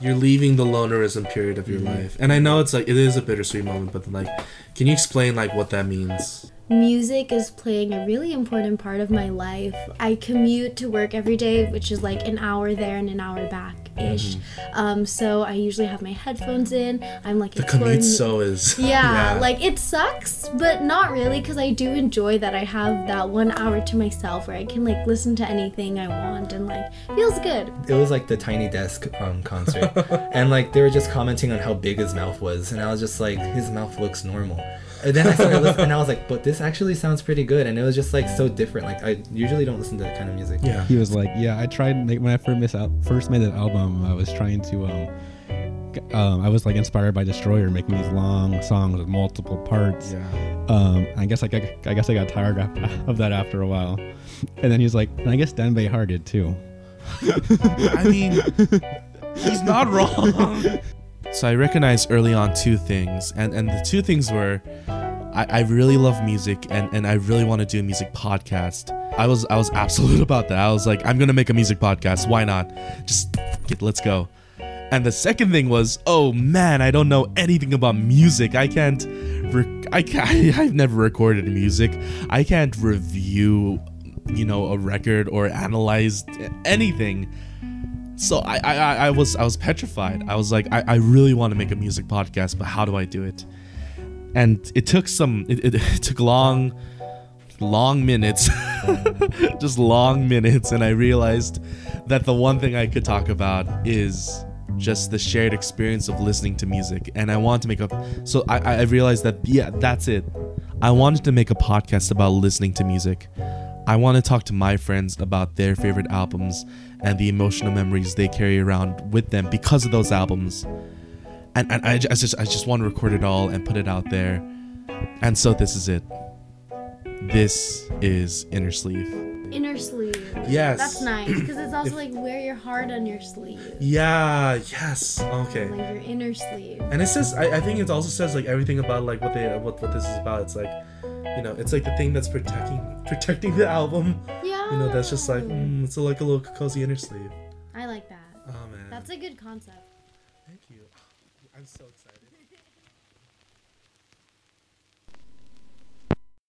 you're leaving the lonerism period of your Mm-hmm. life, and I know it's like it is a bittersweet moment, but like, can you explain like what that means? Music is playing a really important part of my life. I commute to work every day, which is like an hour there and an hour back ish. Um, so I usually have my headphones in. I'm like The commute so is yeah, like it sucks, but not really because I do enjoy that I have that one hour to myself where I can like listen to anything I want and like feels good. It was like the Tiny Desk um, concert, and like they were just commenting on how big his mouth was, and I was just like, his mouth looks normal. And then I started listening, and I was like, but this actually sounds pretty good, and it was just like so different. Like I usually don't listen to that kind of music. yeah. He was like, "Yeah, I tried like, when I first made out first made that album. I was trying to um, um, I was like inspired by Destroyer, making these long songs with multiple parts. Yeah. Um, I guess I got, I guess I got tired of- of that after a while. And then he was like, and I guess Dan Bejar did too. I mean, he's not wrong. So I recognized early on two things, and and the two things were, I, I really love music, and and I really want to do a music podcast. I was I was absolute about that. I was like, I'm gonna make a music podcast. Why not? Just get let's go. And the second thing was, oh man, I don't know anything about music. I can't, rec- I can't. I've never recorded music. I can't review, you know, a record or analyze anything. So I, I, I- was I was petrified. I was like, I, I really want to make a music podcast, but how do I do it? And it took some it, it, it took long long minutes. just long minutes, and I realized that the one thing I could talk about is just the shared experience of listening to music. And I wanted to make a so I, I realized that yeah, that's it. I wanted to make a podcast about listening to music. I want to talk to my friends about their favorite albums and the emotional memories they carry around with them because of those albums. And, and I, I just I just want to record it all and put it out there. And so this is it. This is Inner Sleeve. Inner sleeve. Yes. That's nice because it's also like wear your heart on your sleeve. Yeah, yes. Okay. Like your inner sleeve. And it says I, I think it also says like everything about like what they what, what this is about. It's like you know, it's like the thing that's protecting protecting the album. Yeah. You know, that's just like mm, it's like a little cozy inner sleeve. I like that. Oh man. That's a good concept. Thank you. I'm so excited.